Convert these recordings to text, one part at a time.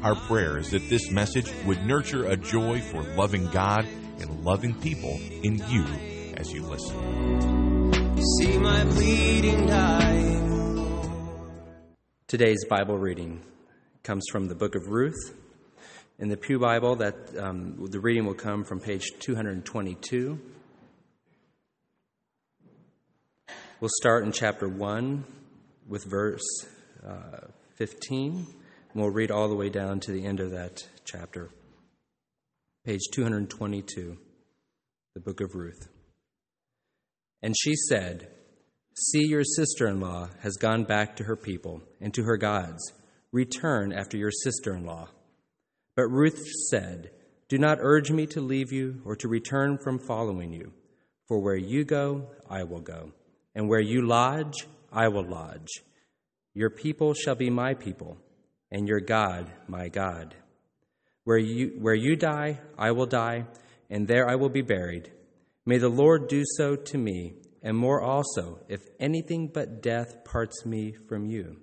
Our prayer is that this message would nurture a joy for loving God and loving people in you as you listen. See my bleeding dying. Today's Bible reading comes from the book of Ruth. In the Pew Bible, that um, the reading will come from page 222. We'll start in chapter 1 with verse uh, 15. And we'll read all the way down to the end of that chapter. Page 222, the book of Ruth. And she said, See, your sister in law has gone back to her people and to her gods. Return after your sister in law. But Ruth said, Do not urge me to leave you or to return from following you. For where you go, I will go, and where you lodge, I will lodge. Your people shall be my people, and your God my God. Where you, where you die, I will die, and there I will be buried. May the Lord do so to me, and more also, if anything but death parts me from you.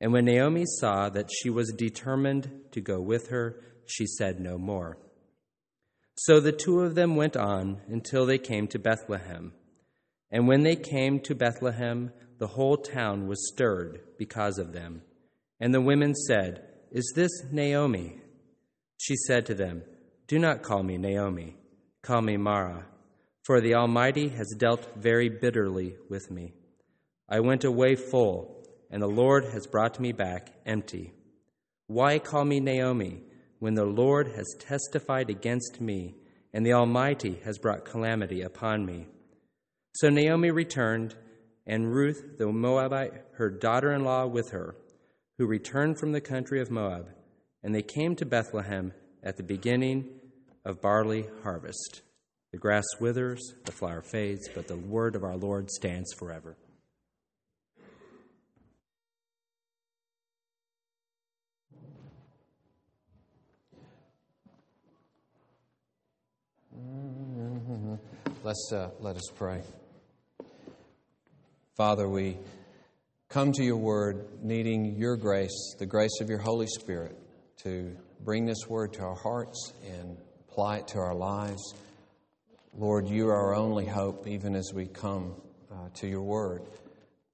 And when Naomi saw that she was determined to go with her, she said no more. So the two of them went on until they came to Bethlehem. And when they came to Bethlehem, the whole town was stirred because of them. And the women said, Is this Naomi? She said to them, Do not call me Naomi, call me Mara, for the Almighty has dealt very bitterly with me. I went away full, and the Lord has brought me back empty. Why call me Naomi when the Lord has testified against me, and the Almighty has brought calamity upon me? So Naomi returned, and Ruth the Moabite, her daughter in law, with her, who returned from the country of Moab, and they came to Bethlehem at the beginning of barley harvest. The grass withers, the flower fades, but the word of our Lord stands forever. Let's uh, let us pray. Father, we come to your word needing your grace, the grace of your Holy Spirit, to bring this word to our hearts and apply it to our lives. Lord, you are our only hope, even as we come uh, to your word.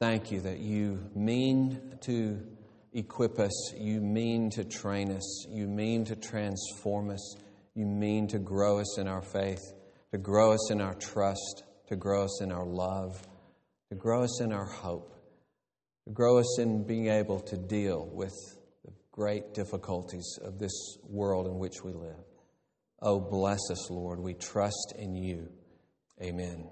Thank you that you mean to equip us, you mean to train us, you mean to transform us, you mean to grow us in our faith, to grow us in our trust, to grow us in our love, to grow us in our hope, grow us in being able to deal with the great difficulties of this world in which we live. Oh, bless us, Lord. We trust in you. Amen.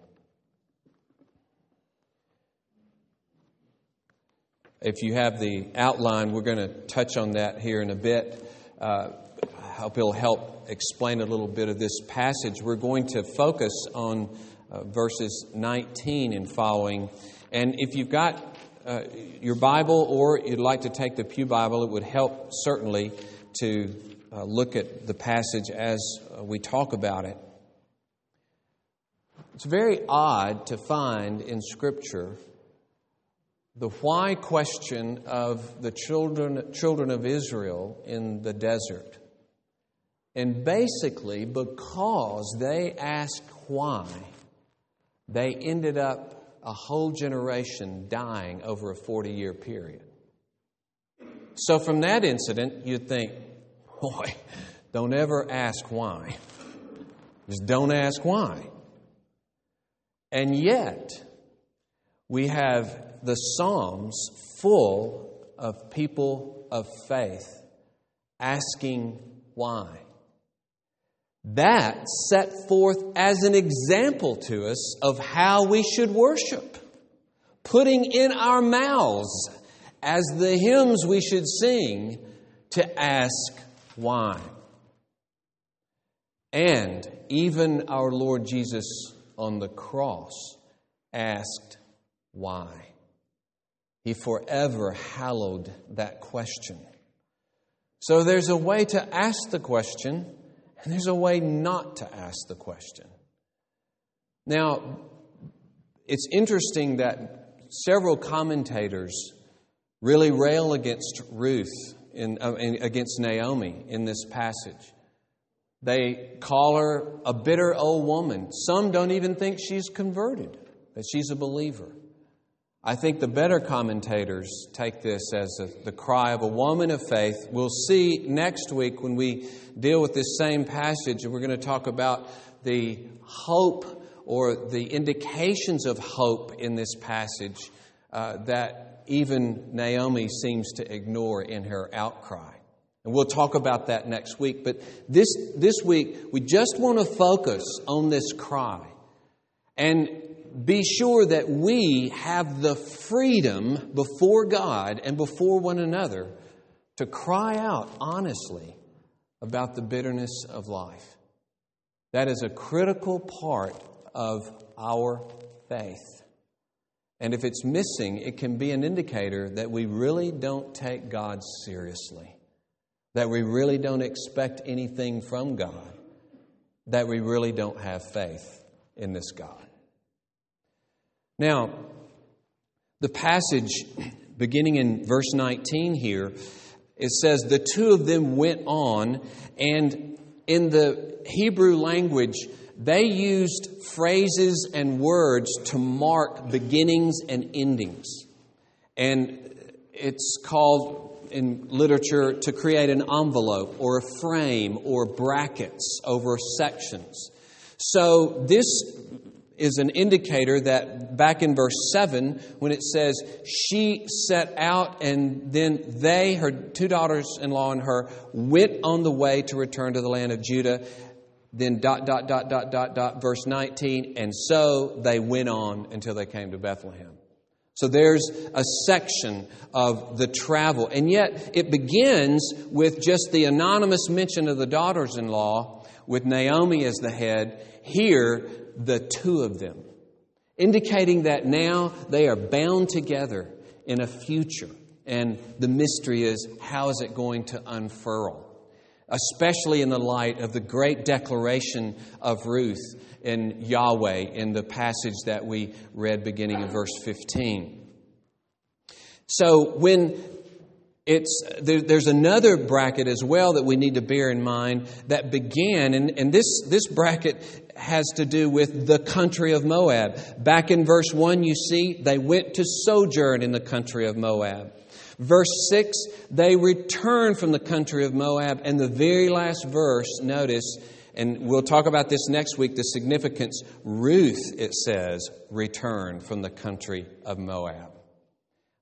If you have the outline, we're going to touch on that here in a bit. Uh, I hope it'll help explain a little bit of this passage. We're going to focus on uh, verses 19 and following. And if you've got uh, your Bible or you'd like to take the Pew Bible, it would help certainly to uh, look at the passage as uh, we talk about it. It's very odd to find in Scripture the why question of the children, children of Israel in the desert. And basically, because they asked why, they ended up a whole generation dying over a 40 year period. So, from that incident, you'd think, boy, don't ever ask why. Just don't ask why. And yet, we have the Psalms full of people of faith asking why. That set forth as an example to us of how we should worship, putting in our mouths as the hymns we should sing to ask Why? And even our Lord Jesus on the cross asked, Why? He forever hallowed that question. So there's a way to ask the question, and there's a way not to ask the question. Now, it's interesting that several commentators really rail against Ruth, in, uh, against Naomi in this passage. They call her a bitter old woman. Some don't even think she's converted, that she's a believer. I think the better commentators take this as a, the cry of a woman of faith. We'll see next week when we deal with this same passage, and we're going to talk about the hope or the indications of hope in this passage uh, that even Naomi seems to ignore in her outcry. And we'll talk about that next week. But this, this week, we just want to focus on this cry and be sure that we have the freedom before God and before one another to cry out honestly about the bitterness of life. That is a critical part of our faith. And if it's missing, it can be an indicator that we really don't take God seriously, that we really don't expect anything from God, that we really don't have faith in this God. Now, the passage beginning in verse 19 here, it says, The two of them went on, and in the Hebrew language, they used phrases and words to mark beginnings and endings. And it's called in literature to create an envelope or a frame or brackets over sections. So this is an indicator that back in verse 7, when it says, She set out, and then they, her two daughters in law and her, went on the way to return to the land of Judah then dot, dot, dot, dot, dot, dot, verse 19, and so they went on until they came to Bethlehem. So there's a section of the travel. And yet it begins with just the anonymous mention of the daughters in law, with Naomi as the head. Here, the two of them, indicating that now they are bound together in a future. And the mystery is how is it going to unfurl? especially in the light of the great declaration of Ruth in Yahweh in the passage that we read beginning in verse 15. So when it's there, there's another bracket as well that we need to bear in mind that began and, and this this bracket has to do with the country of Moab. Back in verse 1 you see they went to sojourn in the country of Moab. Verse 6, they return from the country of Moab. And the very last verse, notice, and we'll talk about this next week, the significance. Ruth, it says, returned from the country of Moab.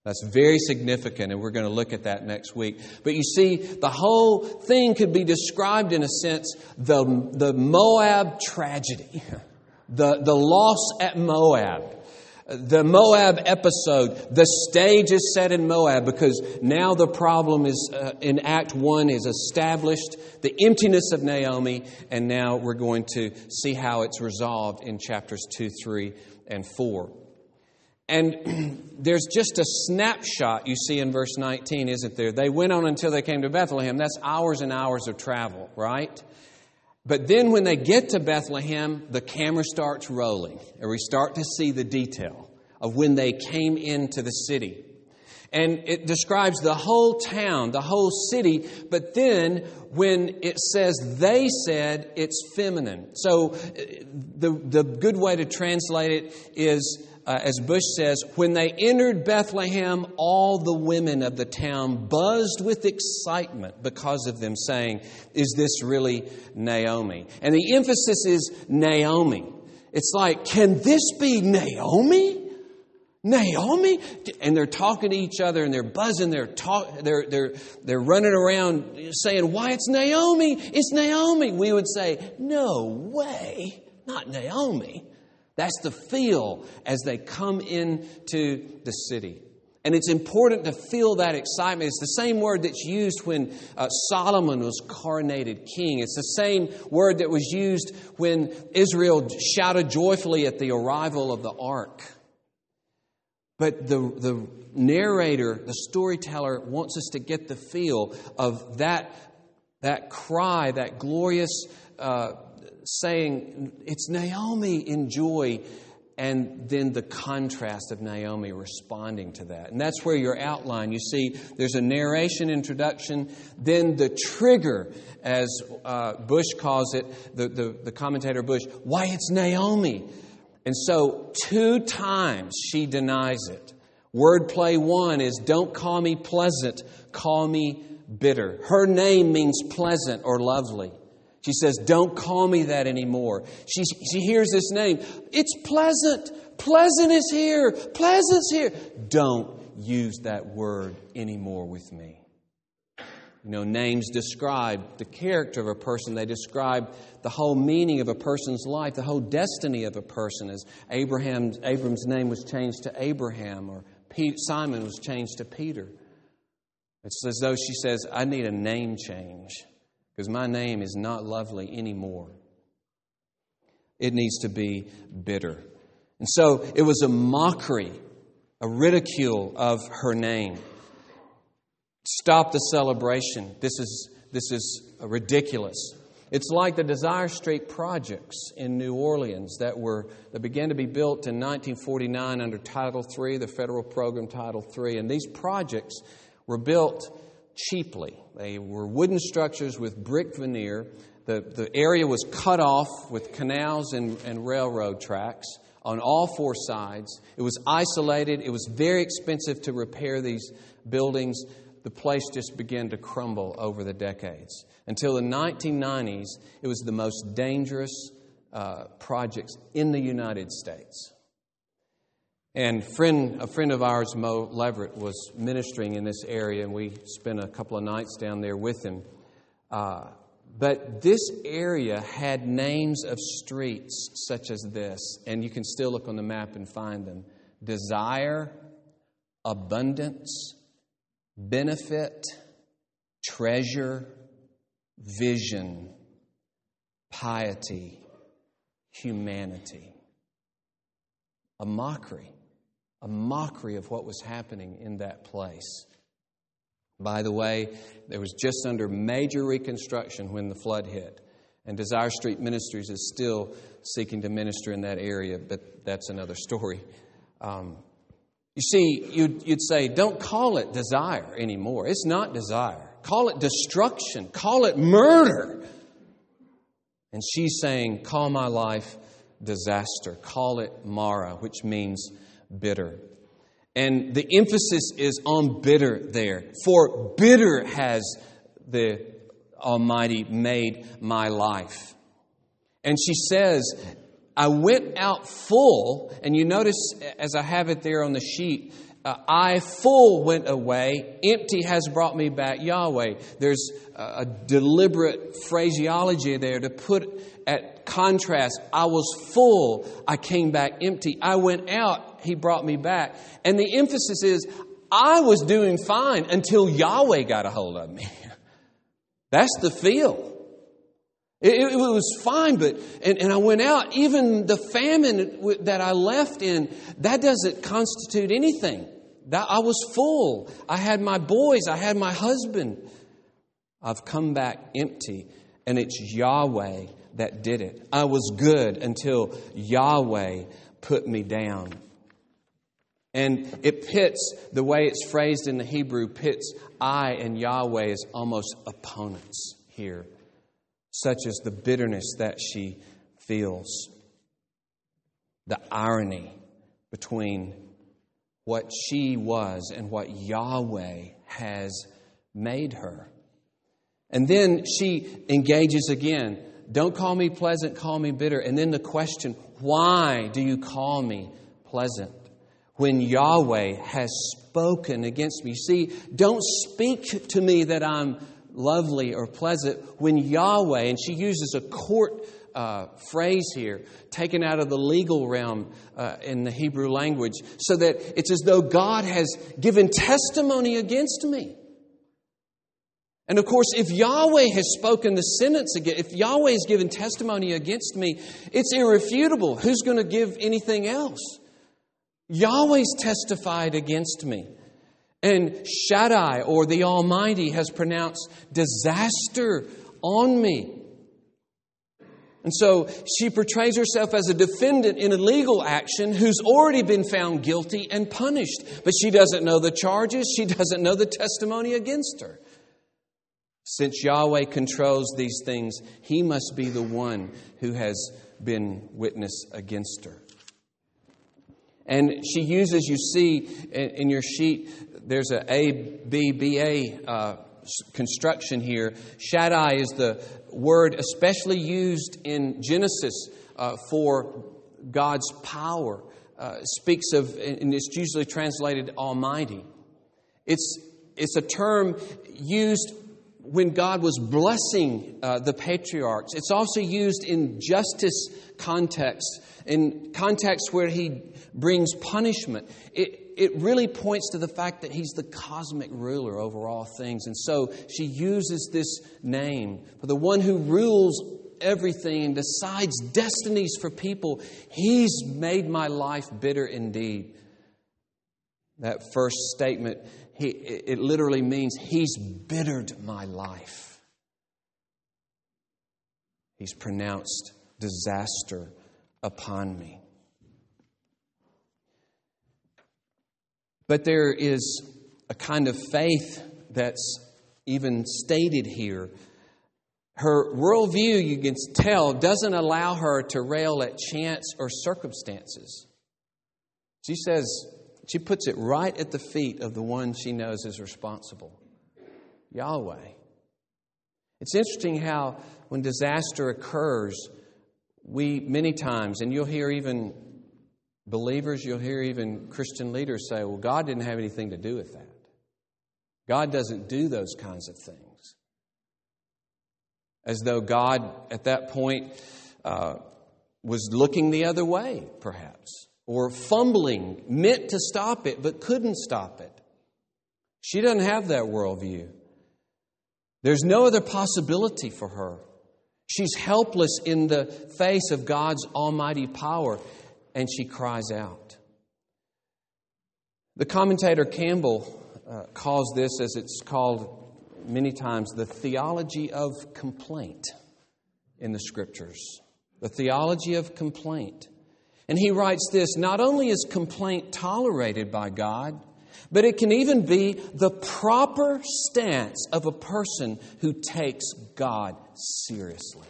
That's very significant, and we're going to look at that next week. But you see, the whole thing could be described in a sense the, the Moab tragedy, the, the loss at Moab the Moab episode, the stage is set in Moab because now the problem is uh, in Act 1 is established, the emptiness of Naomi, and now we're going to see how it's resolved in chapters 2, 3, and 4. And there's just a snapshot you see in verse 19, isn't there? They went on until they came to Bethlehem. That's hours and hours of travel, right? But then when they get to Bethlehem, the camera starts rolling, and we start to see the detail of when they came into the city. And it describes the whole town, the whole city, but then when it says they said, it's feminine. So uh, the, the good way to translate it is uh, as Bush says, when they entered Bethlehem, all the women of the town buzzed with excitement because of them, saying, Is this really Naomi? And the emphasis is Naomi. It's like, Can this be Naomi? Naomi? And they're talking to each other and they're buzzing, they're, talk, they're, they're, they're running around saying, Why, it's Naomi! It's Naomi! We would say, No way! Not Naomi. That's the feel as they come into the city. And it's important to feel that excitement. It's the same word that's used when uh, Solomon was coronated king. It's the same word that was used when Israel shouted joyfully at the arrival of the ark. But the, the narrator, the storyteller, wants us to get the feel of that, that cry, that glorious uh, saying, It's Naomi in joy and then the contrast of Naomi responding to that. And that's where your outline, you see, there's a narration introduction, then the trigger, as uh, Bush calls it, the, the, the commentator Bush, why it's Naomi. And so, two times she denies it. Wordplay one is don't call me pleasant, call me bitter. Her name means pleasant or lovely. She says, Don't call me that anymore. She, she hears this name. It's pleasant. Pleasant is here. Pleasant's here. Don't use that word anymore with me. You know, names describe the character of a person. They describe the whole meaning of a person's life, the whole destiny of a person. As Abraham's, Abram's name was changed to Abraham, or Pete, Simon was changed to Peter. It's as though she says, I need a name change because my name is not lovely anymore. It needs to be bitter. And so it was a mockery, a ridicule of her name. Stop the celebration. This is, this is ridiculous. It's like the Desire Street projects in New Orleans that were that began to be built in 1949 under Title III, the federal program Title III. And these projects were built cheaply. They were wooden structures with brick veneer. The, the area was cut off with canals and, and railroad tracks on all four sides. It was isolated. It was very expensive to repair these buildings. The place just began to crumble over the decades. Until the 1990s, it was the most dangerous uh, projects in the United States. And friend, a friend of ours, Mo Leverett, was ministering in this area, and we spent a couple of nights down there with him. Uh, but this area had names of streets such as this, and you can still look on the map and find them desire, abundance, benefit, treasure, vision, piety, humanity. A mockery a mockery of what was happening in that place. By the way, there was just under major reconstruction when the flood hit. And Desire Street Ministries is still seeking to minister in that area, but that's another story. Um, you see, you'd, you'd say, don't call it desire anymore. It's not desire. Call it destruction. Call it murder. And she's saying, call my life disaster. Call it Mara, which means bitter. And the emphasis is on bitter there. For bitter has the Almighty made my life. And she says, I went out full, and you notice as I have it there on the sheet, uh, I full went away, empty has brought me back Yahweh. There's a, a deliberate phraseology there to put at contrast. I was full, I came back empty. I went out, He brought me back. And the emphasis is, I was doing fine until Yahweh got a hold of me. That's the feel. It, it, was fine, but, and, and I went out. Even the famine that I left in, that doesn't constitute anything. That, I was full. I had my boys, I had my husband. I've come back empty, and it's Yahweh that did it. I was good until Yahweh put me down. And it pits, the way it's phrased in the Hebrew, pits I and Yahweh as almost opponents here such as the bitterness that she feels. The irony between what she was and what Yahweh has made her. And then she engages again. Don't call me pleasant, call me bitter. And then the question, why do you call me pleasant? When Yahweh has spoken against me. See, don't speak to me that I'm lovely or pleasant when Yahweh, and she uses a court uh, phrase here, taken out of the legal realm uh, in the Hebrew language, so that it's as though God has given testimony against me. And of course, if Yahweh has spoken the sentence again, if Yahweh has given testimony against me, it's irrefutable. Who's going to give anything else? Yahweh's testified against me. And Shaddai, or the Almighty, has pronounced disaster on me. And so she portrays herself as a defendant in a legal action who's already been found guilty and punished. But she doesn't know the charges, she doesn't know the testimony against her. Since Yahweh controls these things, he must be the one who has been witness against her. And she uses, you see in your sheet, there's a A, B, B, A uh, construction here. Shaddai is the word especially used in Genesis uh, for God's power. Uh, speaks of, and it's usually translated Almighty. It's, it's a term used when God was blessing uh, the patriarchs. It's also used in justice context, in context where He brings punishment. It, it really points to the fact that he's the cosmic ruler over all things. And so she uses this name for the one who rules everything and decides destinies for people. He's made my life bitter indeed. That first statement, he, it literally means he's bittered my life. He's pronounced disaster upon me. But there is a kind of faith that's even stated here. Her worldview, you can tell, doesn't allow her to rail at chance or circumstances. She says, she puts it right at the feet of the one she knows is responsible Yahweh. It's interesting how when disaster occurs, we many times, and you'll hear even believers, you'll hear even Christian leaders say, well, God didn't have anything to do with that. God doesn't do those kinds of things. As though God, at that point, uh, was looking the other way, perhaps, or fumbling, meant to stop it, but couldn't stop it. She doesn't have that worldview. There's no other possibility for her. She's helpless in the face of God's almighty power and she cries out. The commentator Campbell uh, calls this, as it's called many times, the theology of complaint in the scriptures. The theology of complaint. And he writes this not only is complaint tolerated by God, but it can even be the proper stance of a person who takes God seriously.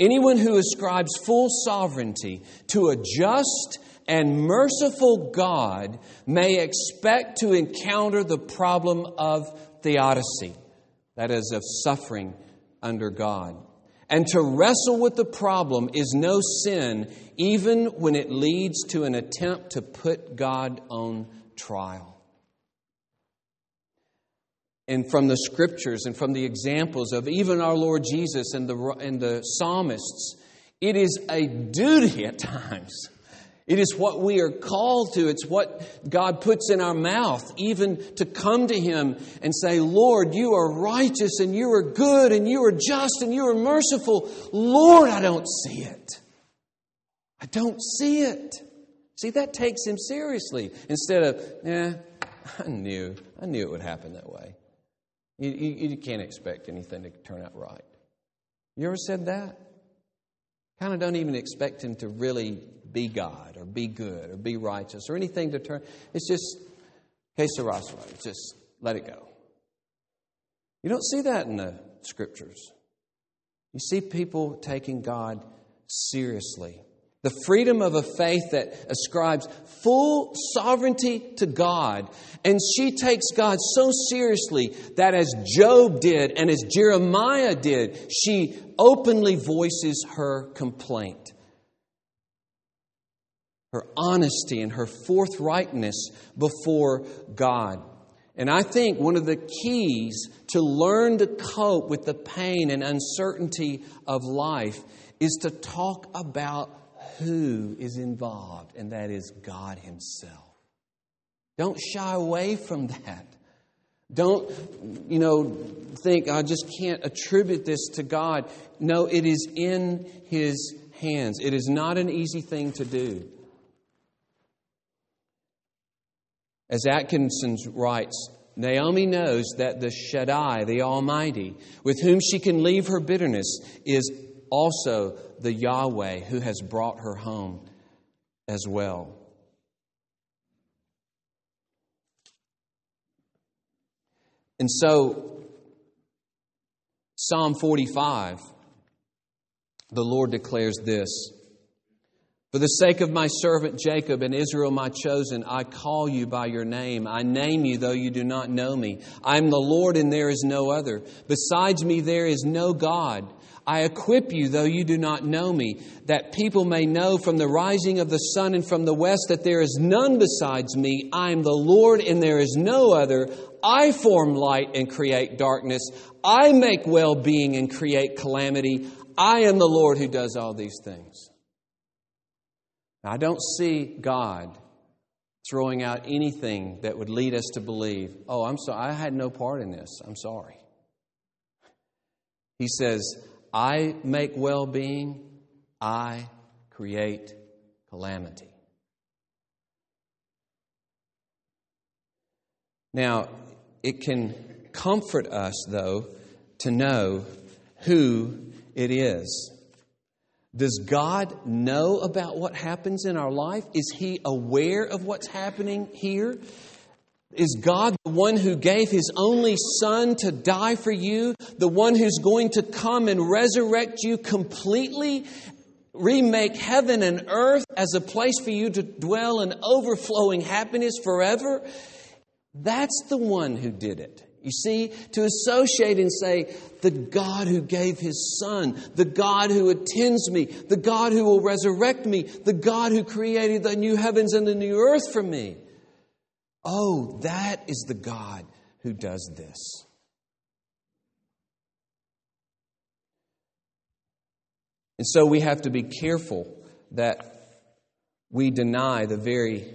Anyone who ascribes full sovereignty to a just and merciful God may expect to encounter the problem of theodicy, that is, of suffering under God. And to wrestle with the problem is no sin, even when it leads to an attempt to put God on trial and from the scriptures and from the examples of even our Lord Jesus and the, and the psalmists, it is a duty at times. It is what we are called to. It's what God puts in our mouth, even to come to Him and say, Lord, you are righteous and you are good and you are just and you are merciful. Lord, I don't see it. I don't see it. See, that takes Him seriously instead of, yeah, I knew, I knew it would happen that way. You, you, you can't expect anything to turn out right. You ever said that? Kind of don't even expect him to really be God or be good or be righteous or anything to turn. It's just, que sera, just let it go. You don't see that in the scriptures. You see people taking God seriously. The freedom of a faith that ascribes full sovereignty to God. And she takes God so seriously that, as Job did and as Jeremiah did, she openly voices her complaint. Her honesty and her forthrightness before God. And I think one of the keys to learn to cope with the pain and uncertainty of life is to talk about who is involved, and that is God Himself. Don't shy away from that. Don't, you know, think, I just can't attribute this to God. No, it is in His hands. It is not an easy thing to do. As Atkinson writes, Naomi knows that the Shaddai, the Almighty, with whom she can leave her bitterness, is also the Yahweh who has brought her home as well. And so, Psalm 45, the Lord declares this For the sake of my servant Jacob and Israel, my chosen, I call you by your name. I name you, though you do not know me. I am the Lord, and there is no other. Besides me, there is no God. I equip you, though you do not know me, that people may know from the rising of the sun and from the west that there is none besides me. I am the Lord, and there is no other. I form light and create darkness. I make well being and create calamity. I am the Lord who does all these things. Now, I don't see God throwing out anything that would lead us to believe, oh, I'm sorry, I had no part in this. I'm sorry. He says, I make well being, I create calamity. Now, it can comfort us, though, to know who it is. Does God know about what happens in our life? Is He aware of what's happening here? Is God the one who gave His only Son to die for you? The one who's going to come and resurrect you completely? Remake heaven and earth as a place for you to dwell in overflowing happiness forever? That's the one who did it. You see, to associate and say, the God who gave his Son, the God who attends me, the God who will resurrect me, the God who created the new heavens and the new earth for me. Oh, that is the God who does this. And so we have to be careful that we deny the very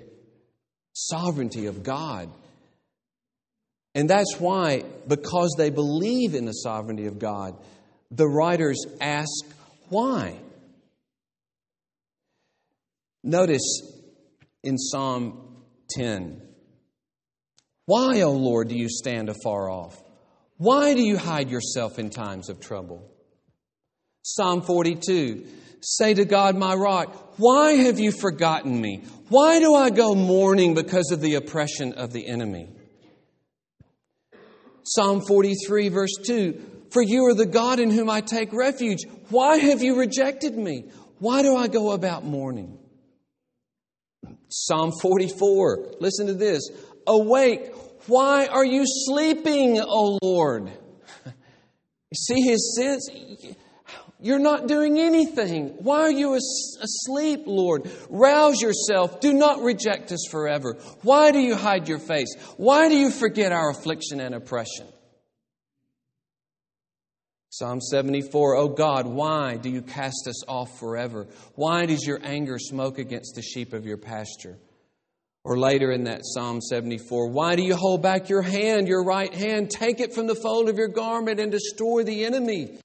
sovereignty of God and that's why, because they believe in the sovereignty of God, the writers ask why. Notice in Psalm 10 Why, O Lord, do you stand afar off? Why do you hide yourself in times of trouble? Psalm 42 Say to God, my rock, why have you forgotten me? Why do I go mourning because of the oppression of the enemy? Psalm 43, verse 2 For you are the God in whom I take refuge. Why have you rejected me? Why do I go about mourning? Psalm 44, listen to this Awake, why are you sleeping, O Lord? See his sense? You're not doing anything. Why are you asleep, Lord? Rouse yourself. Do not reject us forever. Why do you hide your face? Why do you forget our affliction and oppression? Psalm 74, Oh God, why do you cast us off forever? Why does your anger smoke against the sheep of your pasture? Or later in that Psalm 74, why do you hold back your hand, your right hand? Take it from the fold of your garment and destroy the enemy.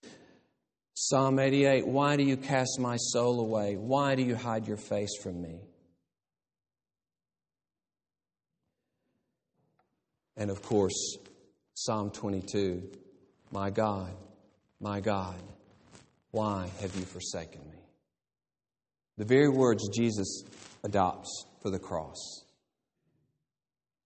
Psalm 88 Why do you cast my soul away? Why do you hide your face from me? And of course, Psalm 22 My God, my God, why have you forsaken me? The very words Jesus adopts for the cross.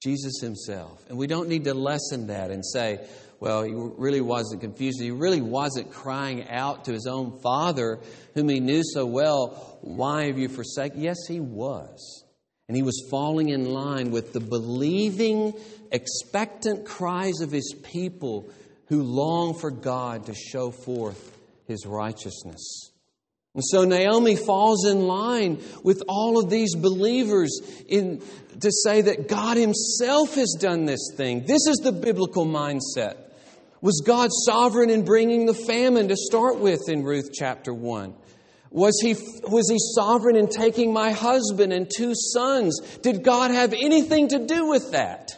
Jesus himself. And we don't need to lessen that and say, well, he really wasn't confused. He really wasn't crying out to his own father, whom he knew so well, Why have you forsaken? Yes, he was. And he was falling in line with the believing, expectant cries of his people who long for God to show forth his righteousness. And so Naomi falls in line with all of these believers in, to say that God Himself has done this thing. This is the biblical mindset. Was God sovereign in bringing the famine to start with in Ruth chapter 1? Was he, was he sovereign in taking my husband and two sons? Did God have anything to do with that?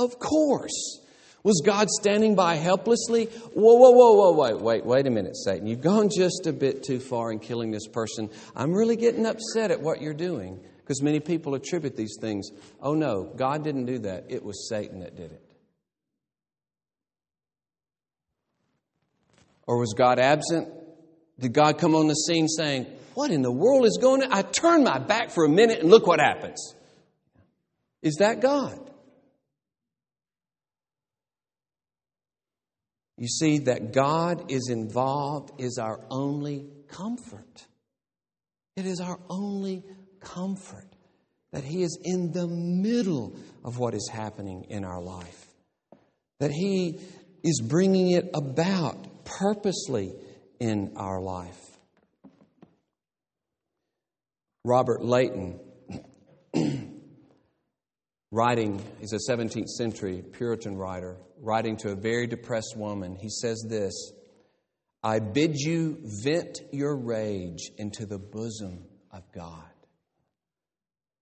Of course. Was God standing by helplessly? Whoa, whoa, whoa, whoa, wait, wait, wait a minute, Satan. You've gone just a bit too far in killing this person. I'm really getting upset at what you're doing because many people attribute these things. Oh no, God didn't do that. It was Satan that did it. Or was God absent? Did God come on the scene saying, What in the world is going on? I turn my back for a minute and look what happens. Is that God? You see, that God is involved is our only comfort. It is our only comfort that He is in the middle of what is happening in our life, that He is bringing it about purposely in our life. Robert Leighton, writing, he's a 17th century Puritan writer, writing to a very depressed woman, he says this I bid you vent your rage into the bosom of God.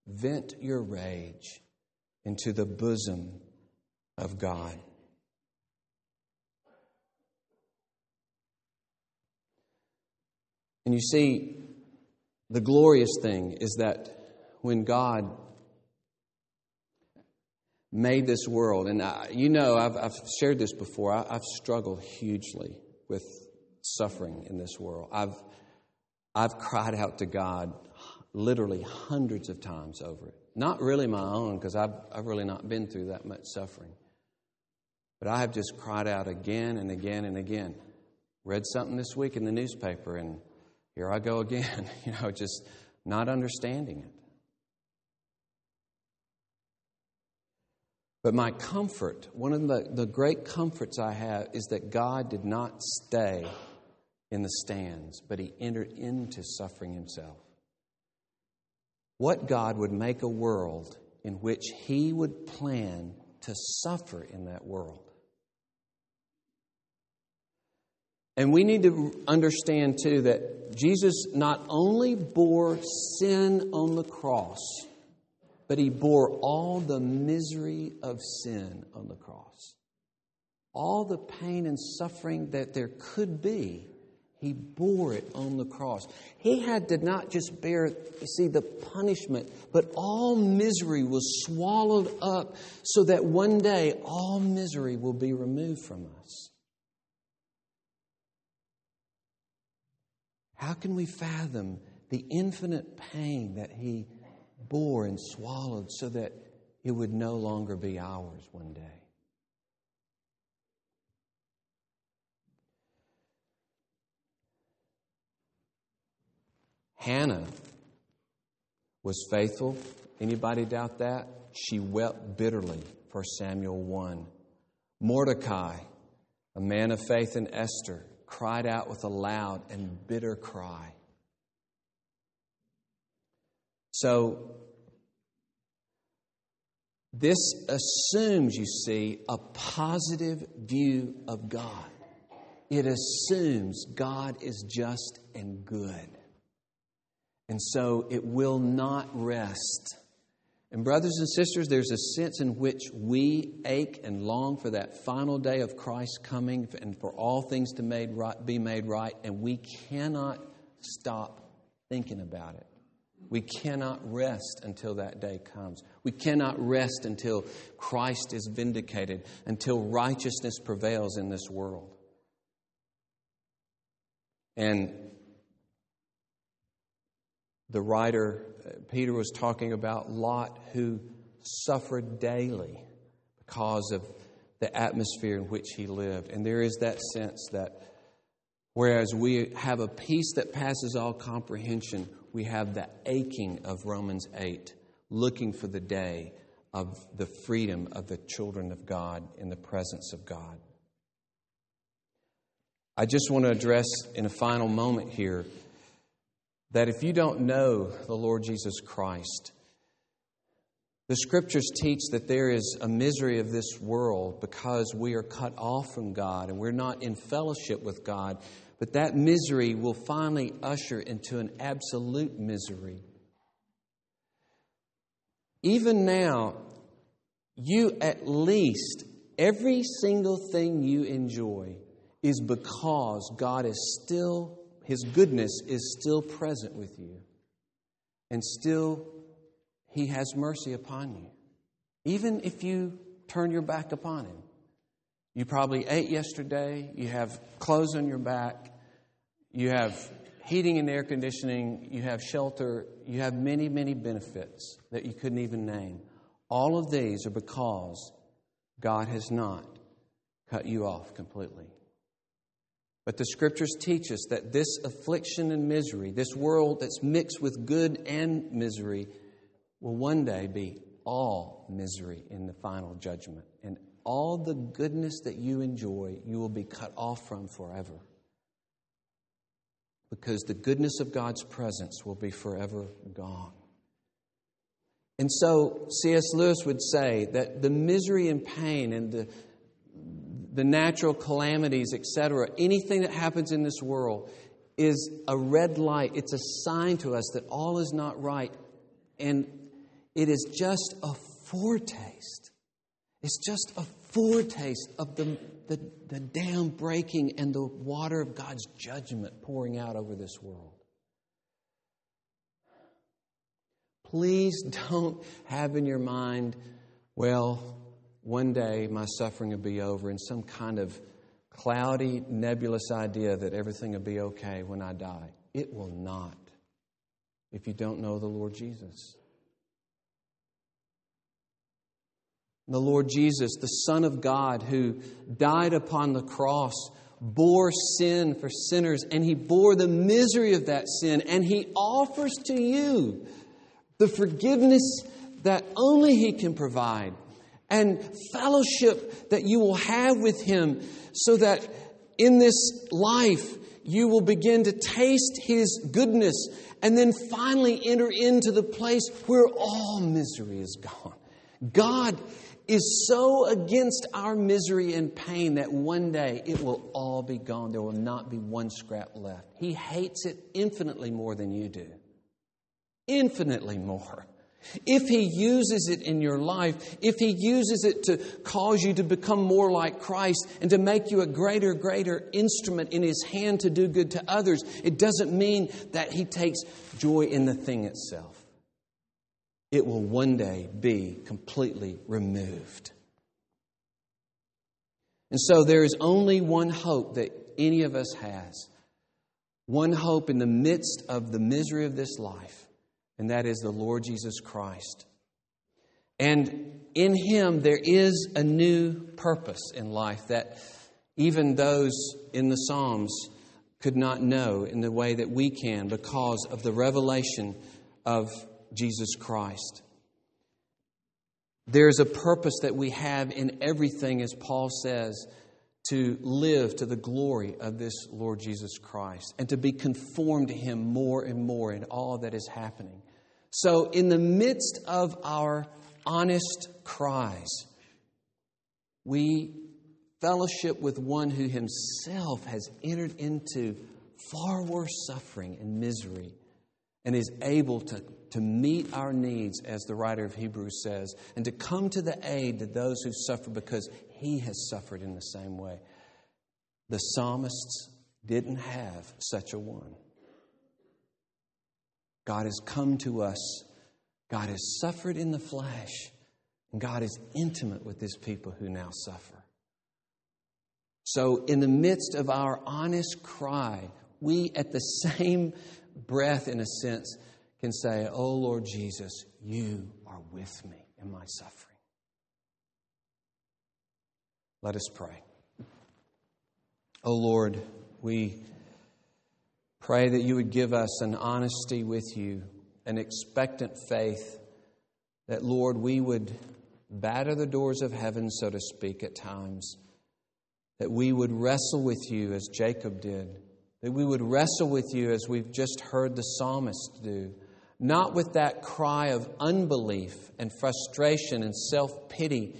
Vent your rage into the bosom of God. And you see, the glorious thing is that when God made this world, and I, you know, I've, I've, shared this before, I, I've struggled hugely with suffering in this world. I've, I've cried out to God literally hundreds of times over it. Not really my own, because I've, I've really not been through that much suffering. But I have just cried out again and again and again. Read something this week in the newspaper, and here I go again, you know, just not understanding it. But my comfort, one of the, the great comforts I have, is that God did not stay in the stands, but He entered into suffering Himself. What God would make a world in which He would plan to suffer in that world. And we need to understand, too, that Jesus not only bore sin on the cross, but he bore all the misery of sin on the cross. All the pain and suffering that there could be, he bore it on the cross. He had to not just bear, you see, the punishment, but all misery was swallowed up so that one day all misery will be removed from us. How can we fathom the infinite pain that he bore and swallowed so that it would no longer be ours one day? Hannah was faithful. Anybody doubt that? She wept bitterly for Samuel 1. Mordecai, a man of faith in Esther, cried out with a loud and bitter cry. So, this assumes, you see, a positive view of God. It assumes God is just and good. And so it will not rest and, brothers and sisters, there's a sense in which we ache and long for that final day of Christ coming and for all things to made right, be made right, and we cannot stop thinking about it. We cannot rest until that day comes. We cannot rest until Christ is vindicated, until righteousness prevails in this world. And the writer uh, Peter was talking about Lot who suffered daily because of the atmosphere in which he lived. And there is that sense that whereas we have a peace that passes all comprehension, we have the aching of Romans 8, looking for the day of the freedom of the children of God in the presence of God. I just want to address in a final moment here that if you don't know the Lord Jesus Christ, The scriptures teach that there is a misery of this world because we are cut off from God and we're not in fellowship with God. But that misery will finally usher into an absolute misery. Even now, you at least, every single thing you enjoy is because God is still, His goodness is still present with you. And still, He has mercy upon you. Even if you turn your back upon Him. You probably ate yesterday, you have clothes on your back, you have heating and air conditioning, you have shelter, you have many, many benefits that you couldn't even name. All of these are because God has not cut you off completely. But the scriptures teach us that this affliction and misery, this world that's mixed with good and misery, will one day be all misery in the final judgment. And all the goodness that you enjoy, you will be cut off from forever. Because the goodness of God's presence will be forever gone. And so C.S. Lewis would say that the misery and pain and the the natural calamities, etc., anything that happens in this world is a red light. It's a sign to us that all is not right. And it is just a foretaste. It's just a foretaste of the, the, the dam breaking and the water of God's judgment pouring out over this world. Please don't have in your mind, well, one day my suffering will be over in some kind of cloudy, nebulous idea that everything will be okay when I die. It will not if you don't know the Lord Jesus. The Lord Jesus, the Son of God, who died upon the cross, bore sin for sinners, and He bore the misery of that sin, and He offers to you the forgiveness that only He can provide and fellowship that you will have with Him so that in this life you will begin to taste His goodness and then finally enter into the place where all misery is gone. God is so against our misery and pain that one day it will all be gone. There will not be one scrap left. He hates it infinitely more than you do. Infinitely more. If He uses it in your life, if He uses it to cause you to become more like Christ and to make you a greater, greater instrument in His hand to do good to others, it doesn't mean that He takes joy in the thing itself. It will one day be completely removed. And so there is only one hope that any of us has. One hope in the midst of the misery of this life and that is the Lord Jesus Christ. And in Him, there is a new purpose in life that even those in the Psalms could not know in the way that we can because of the revelation of Jesus Christ. There's a purpose that we have in everything, as Paul says, to live to the glory of this Lord Jesus Christ and to be conformed to Him more and more in all that is happening. So, in the midst of our honest cries, we fellowship with one who himself has entered into far worse suffering and misery and is able to, to meet our needs, as the writer of Hebrews says, and to come to the aid of those who suffer because he has suffered in the same way. The psalmists didn't have such a one. God has come to us. God has suffered in the flesh. And God is intimate with his people who now suffer. So, in the midst of our honest cry, we at the same breath, in a sense, can say, Oh Lord Jesus, you are with me in my suffering. Let us pray. Oh Lord, we Pray that you would give us an honesty with you, an expectant faith, that, Lord, we would batter the doors of heaven, so to speak, at times, that we would wrestle with you as Jacob did, that we would wrestle with you as we've just heard the psalmist do, not with that cry of unbelief and frustration and self pity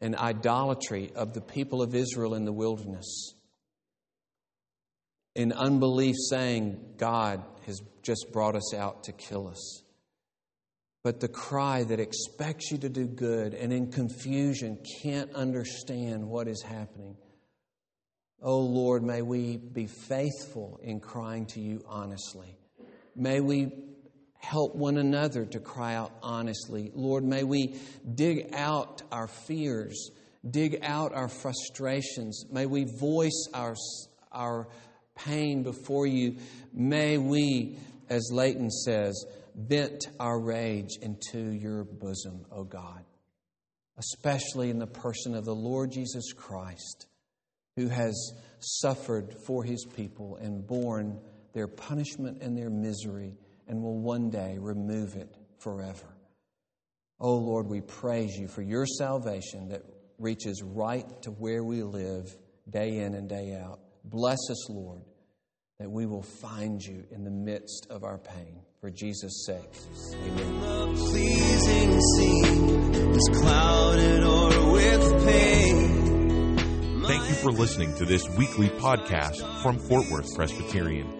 and idolatry of the people of Israel in the wilderness. In unbelief, saying, God has just brought us out to kill us. But the cry that expects you to do good and in confusion can't understand what is happening. Oh Lord, may we be faithful in crying to you honestly. May we help one another to cry out honestly. Lord, may we dig out our fears, dig out our frustrations. May we voice our, our pain before you. May we, as Leighton says, vent our rage into your bosom, O God, especially in the person of the Lord Jesus Christ, who has suffered for his people and borne their punishment and their misery and will one day remove it forever. Oh Lord, we praise you for your salvation that reaches right to where we live day in and day out. Bless us, Lord, that we will find you in the midst of our pain. For Jesus' sake. Amen. pleasing scene is clouded or with pain. Thank you for listening to this weekly podcast from Fort Worth Presbyterian.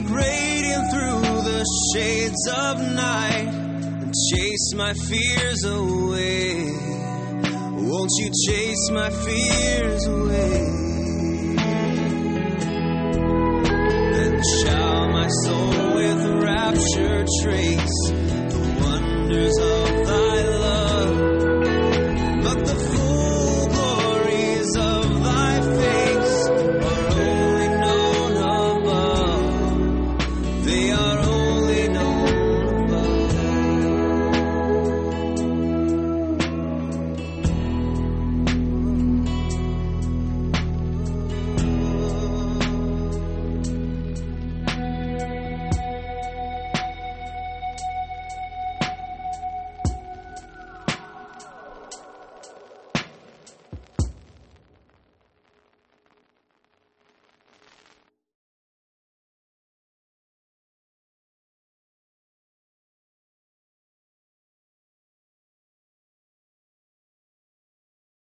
grading through the shades of night and chase my fears away. Won't you chase my fears away? Then shall my soul with rapture trace the wonders of.